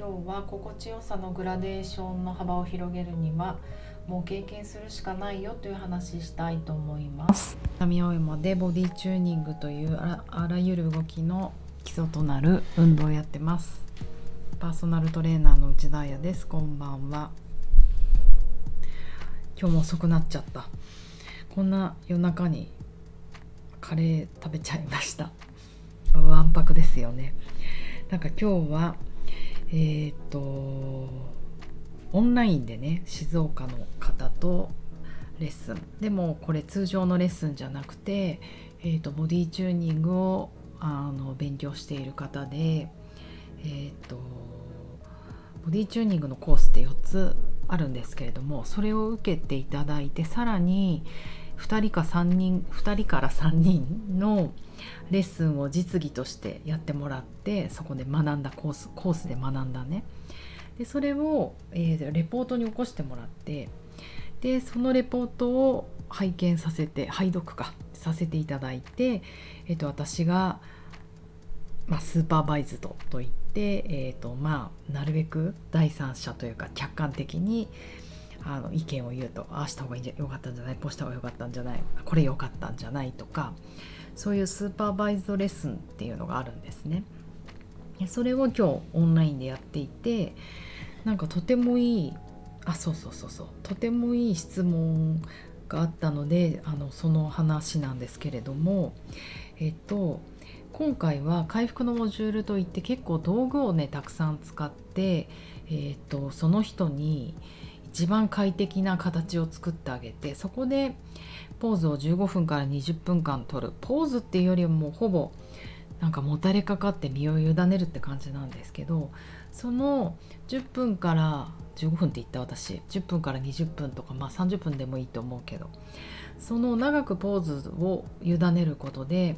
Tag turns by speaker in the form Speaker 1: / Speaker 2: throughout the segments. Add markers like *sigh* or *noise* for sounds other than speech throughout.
Speaker 1: 今日は心地よさのグラデーションの幅を広げるにはもう経験するしかないよという話したいと思います。神青山でボディチューニングというあらゆる動きの基礎となる運動をやってます。パーソナルトレーナーの内田彩です。こんばんは。今日も遅くなっちゃった。こんな夜中にカレー食べちゃいました。わんぱくですよね。なんか今日はえっ、とオンラインでね静岡の方とレッスン。でもこれ通常のレッスンじゃなくて、えーと、ボディチューニングをあの勉強している方で、えーと、ボディチューニングのコースって4つあるんですけれどもそれを受けていただいてさらに2人か3人2人から3人のレッスンを実技としてやってもらってそこで学んだコースコースで学んだね。でそれを、えー、レポートに起こしてもらってでそのレポートを拝見させて拝読かさせていただいて、えーと、私が、まあ、スーパーバイズドといって、えーとまあ、なるべく第三者というか客観的にあの意見を言うとああした方がいいんじゃよかったんじゃないこうした方がよかったんじゃないこれ良かったんじゃないとかそういうスーパーバイズレッスンっていうのがあるんですね。それを今日オンラインでやっていてなんかとてもいいあそうそうそうそうとてもいい質問があったのであのその話なんですけれどもえっと今回は回復のモジュールといって結構道具をねたくさん使って、えっとその人に一番快適な形を作ってあげてそこでポーズを15分から20分間取る。ポーズっていうよりもほぼなんかもたれかかって身を委ねるって感じなんですけどその10分から15分って言った私10分から20分とかまあ30分でもいいと思うけどその長くポーズを委ねることで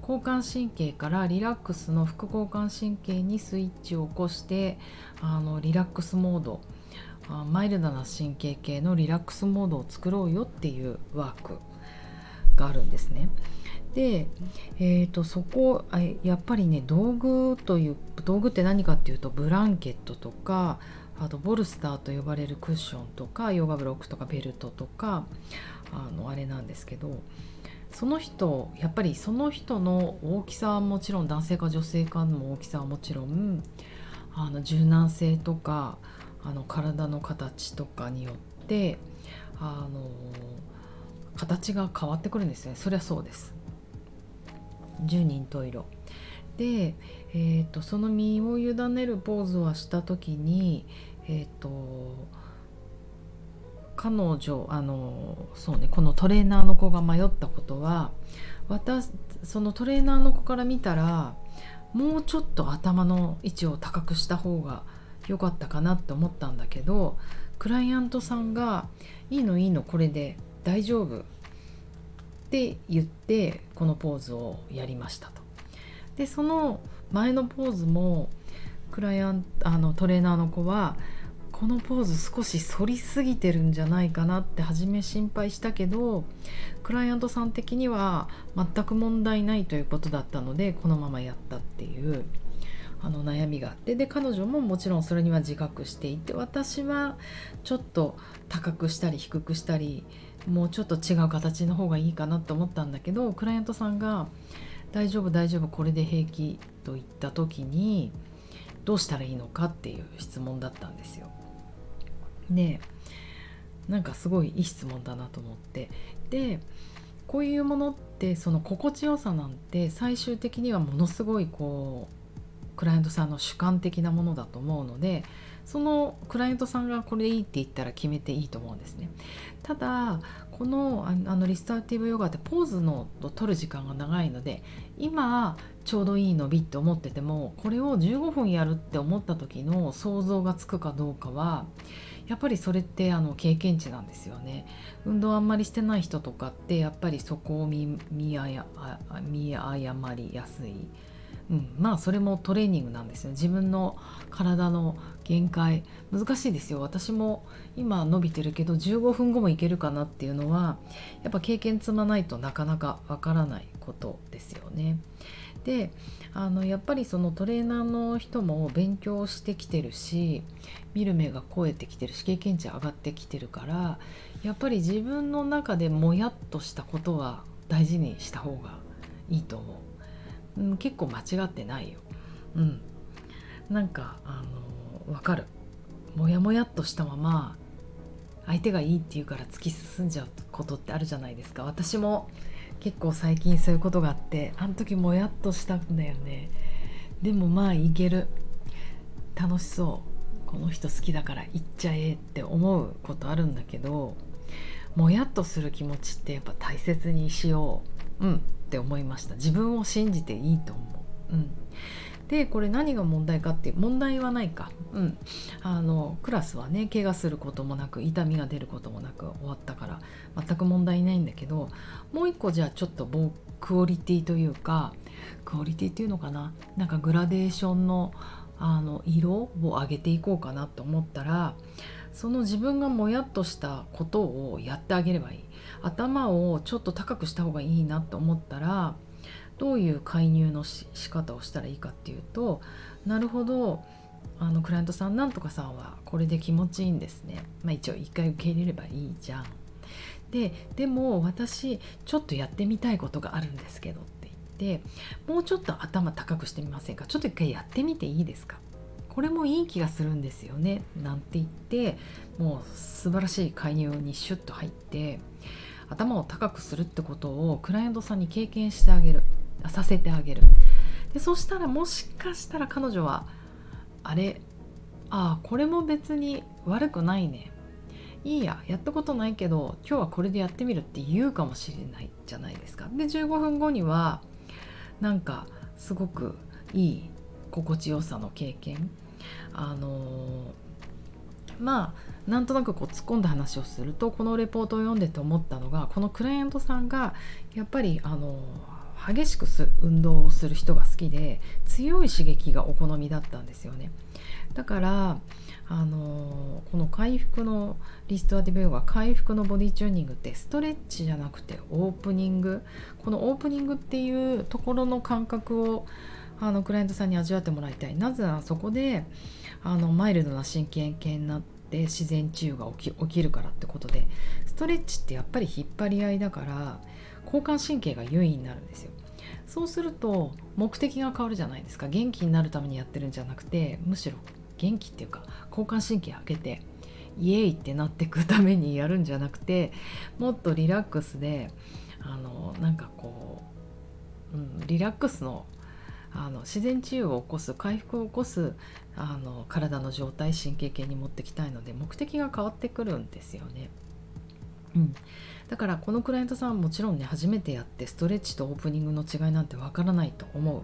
Speaker 1: 交感神経からリラックスの副交感神経にスイッチを起こしてあのリラックスモードマイルドな神経系のリラックスモードを作ろうよっていうワークがあるんですね。で、えーと、そこやっぱりね道具という道具って何かっていうとブランケットとかあとボルスターと呼ばれるクッションとかヨガブロックとかベルトとかあのあれなんですけどその人やっぱりその人の大きさはもちろん男性か女性かの大きさはもちろんあの柔軟性とかあの体の形とかによってあの形が変わってくるんですね。そりゃそうです。十人十色。で、えーと、その身を委ねるポーズをした時にえっ、ー、と彼女あのそうねこのトレーナーの子が迷ったことは私そのトレーナーの子から見たらもうちょっと頭の位置を高くした方が良かったかなって思ったんだけどクライアントさんが「いいのいいのこれで大丈夫」って言ってこのポーズをやりましたと。でその前のポーズもクライアントあのトレーナーの子はこのポーズ少し反りすぎてるんじゃないかなって初め心配したけどクライアントさん的には全く問題ないということだったのでこのままやったっていうあの悩みがあってで彼女ももちろんそれには自覚していて私はちょっと高くしたり低くしたりもうちょっと違う形の方がいいかなと思ったんだけどクライアントさんが「大丈夫大丈夫これで平気」と言った時にどうしたらいいのかっていう質問だったんですよ。でなんかすごいいい質問だなと思ってでこういうものってその心地よさなんて最終的にはものすごいこうクライアントさんの主観的なものだと思うのでそのクライアントさんがこれでいいって言ったら決めていいと思うんですね。ただこのあのリスターティブヨガってポーズの取る時間が長いので今ちょうどいい伸びって思っててもこれを15分やるって思った時の想像がつくかどうかはやっぱりそれってあの経験値なんですよね。運動あんまりしてない人とかってやっぱりそこを見見誤りやすい。うん、まあそれもトレーニングなんですよ。自分の体の限界。難しいですよ。私も今伸びてるけど15分後もいけるかなっていうのはやっぱ経験積まないとなかなかわからないことですよね。であのやっぱりそのトレーナーの人も勉強してきてるし見る目が超えてきてるし経験値上がってきてるからやっぱり自分の中でもやっとしたことは大事にした方がいいと思う、うん、結構間違ってないよ。うん。なんかあの分かる。モヤモヤっとしたまま相手がいいって言うから突き進んじゃうことってあるじゃないですか。私も結構最近そういうことがあってあの時もやっとしたんだよね。でもまあいける。楽しそう。この人好きだから行っちゃえって思うことあるんだけどもやっとする気持ちってやっぱ大切にしよう。うんって思いました。自分を信じていいと思う。うん。でこれ何が問題かって問題はないか、うん、あのクラスはね怪我することもなく痛みが出ることもなく終わったから全く問題ないんだけどもう一個じゃあちょっとクオリティというかクオリティっていうのかな？なんかグラデーションのあの色を上げていこうかなと思ったらその自分がもやっとしたことをやってあげればいい。頭をちょっと高くした方がいいなと思ったらどういう介入のし仕方をしたらいいかっていうとなるほどあのクライアントさんなんとかさんはこれで気持ちいいんですね、まあ、一応一回受け入れればいいじゃん。ででも私ちょっとやってみたいことがあるんですけどって言ってもうちょっと頭高くしてみませんか？ちょっと一回やってみていいですか？これもいい気がするんですよね。なんて言ってもう素晴らしい介入にシュッと入って頭を高くするってことをクライアントさんに経験してあげる。させてあげる。でそしたらもしかしたら彼女はあれああこれも別に悪くないね。いいややったことないけど今日はこれでやってみるって言うかもしれないじゃないですか。で15分後にはなんかすごくいい心地よさの経験。あの、まあなんとなくこう突っ込んだ話をするとこのレポートを読んでて思ったのがこのクライアントさんがやっぱりあの激しく運動をする人が好きで強い刺激がお好みだったんですよね。だからあのこの回復のリストアディベヨガ回復のボディチューニングってストレッチじゃなくてオープニング。このオープニングっていうところの感覚をあのクライアントさんに味わってもらいたい。なぜならそこであのマイルドな神経系になって自然治癒が起き起きるからってことでストレッチってやっぱり引っ張り合いだから交感神経が優位になるんですよ。そうすると目的が変わるじゃないですか。元気になるためにやってるんじゃなくてむしろ元気っていうか交感神経上げてイエーイってなってくためにやるんじゃなくてもっとリラックスであのなんかこう、うん、リラックスのあの自然治癒を起こす回復を起こすあの体の状態神経系に持ってきたいので目的が変わってくるんですよね。うん、だからこのクライアントさんはもちろんね初めてやってストレッチとオープニングの違いなんてわからないと思う。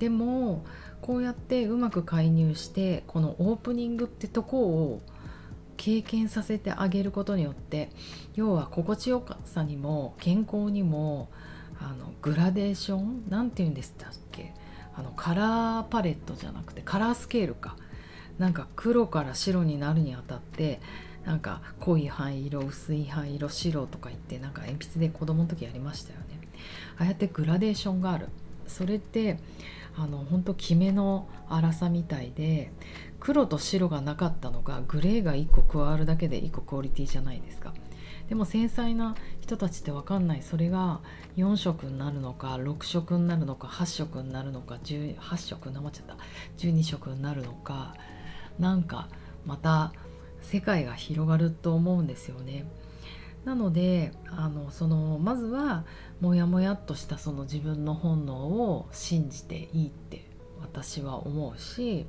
Speaker 1: でもこうやってうまく介入してこのオープニングってとこを経験させてあげることによって要は心地よさにも健康にもあのグラデーション何て言うんでしたっけ？あのカラーパレットじゃなくてカラースケールか。なんか黒から白になるにあたってなんか濃い灰色薄い灰色白とか言ってなんか鉛筆で子供の時やりましたよね。ああやってグラデーションがある。それってあの本当キメの粗さみたいで黒と白がなかったのがグレーが1個加わるだけで1個クオリティじゃないですか。でも繊細な人たちって分かんない。それが4色になるのか6色になるのか8色になるのか18色なまっちゃった。12色になるのか。なんかまた世界が広がると思うんですよね。なのであのそのまずはモヤモヤっとしたその自分の本能を信じていいって私は思うし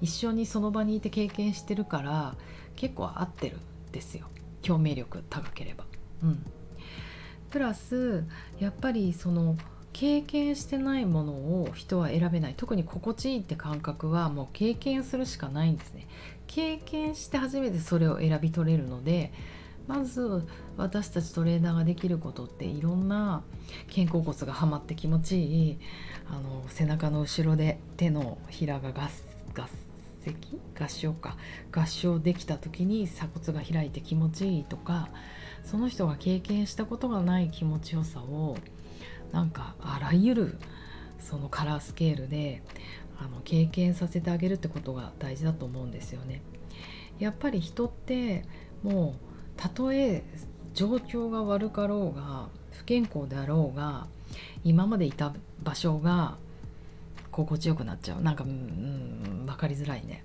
Speaker 1: 一緒にその場にいて経験してるから結構合ってるんですよ。共鳴力高ければ。うん、プラスやっぱりその経験してないものを人は選べない。特に心地いいって感覚はもう経験するしかないんですね。経験して初めてそれを選び取れるのでまず私たちトレーナーができることっていろんな肩甲骨がはまって気持ちいい。あの背中の後ろで手のひらが合合石合掌か合掌できた時に鎖骨が開いて気持ちいいとかその人が経験したことがない気持ちよさをなんかあらゆるそのカラースケールであの経験させてあげるってことが大事だと思うんですよね。やっぱり人ってもうたとえ状況が悪かろうが不健康であろうが今までいた場所が心地よくなっちゃう。なんか、うん、分かりづらいね。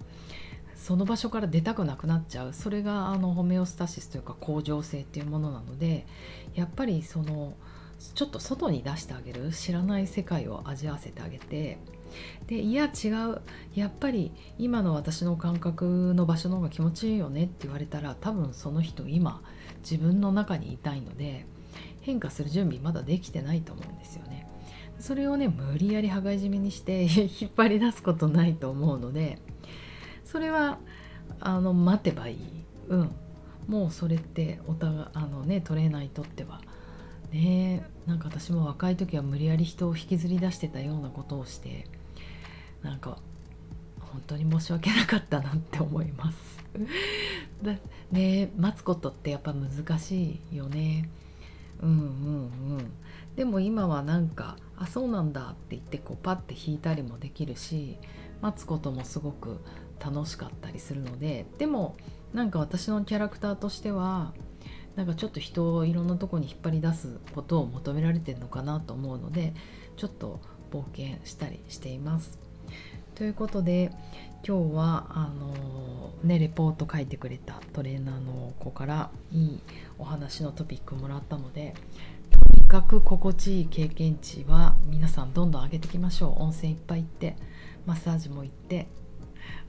Speaker 1: その場所から出たくなくなっちゃう。それがあのホメオスタシスというか恒常性っていうものなのでやっぱりそのちょっと外に出してあげる。知らない世界を味わわせてあげて。でいや違う。やっぱり今の私の感覚の場所の方が気持ちいいよねって言われたら多分その人今自分の中にいたいので変化する準備まだできてないと思うんですよね。それをね無理やり羽交い締めにして *laughs* 引っ張り出すことないと思うのでそれはあの待てばいい。うん。もうそれってお互いあのねトレーナーにとっては。ねなんか私も若い時は無理やり人を引きずり出してたようなことをしてなんか本当に申し訳なかったなって思います。*laughs* だね待つことってやっぱ難しいよね。うんうんうん。でも今はなんかあそうなんだって言ってこうパッて引いたりもできるし待つこともすごく楽しかったりするのででもなんか私のキャラクターとしてはなんかちょっと人をいろんなとこに引っ張り出すことを求められてるのかなと思うのでちょっと冒険したりしています。ということで今日はあのねレポート書いてくれたトレーナーの子からいいお話のトピックもらったのでかく心地いい経験値は皆さんどんどん上げていきましょう温泉いっぱい行ってマッサージも行って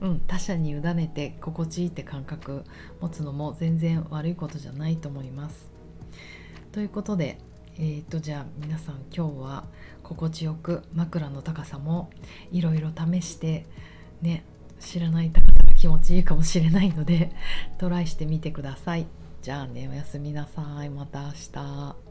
Speaker 1: うん他者に委ねて心地いいって感覚持つのも全然悪いことじゃないと思います。ということでえーとじゃあ皆さん今日は心地よく枕の高さもいろいろ試してね知らない高さが気持ちいいかもしれないのでトライしてみてください。じゃあねおやすみなさいまた明日。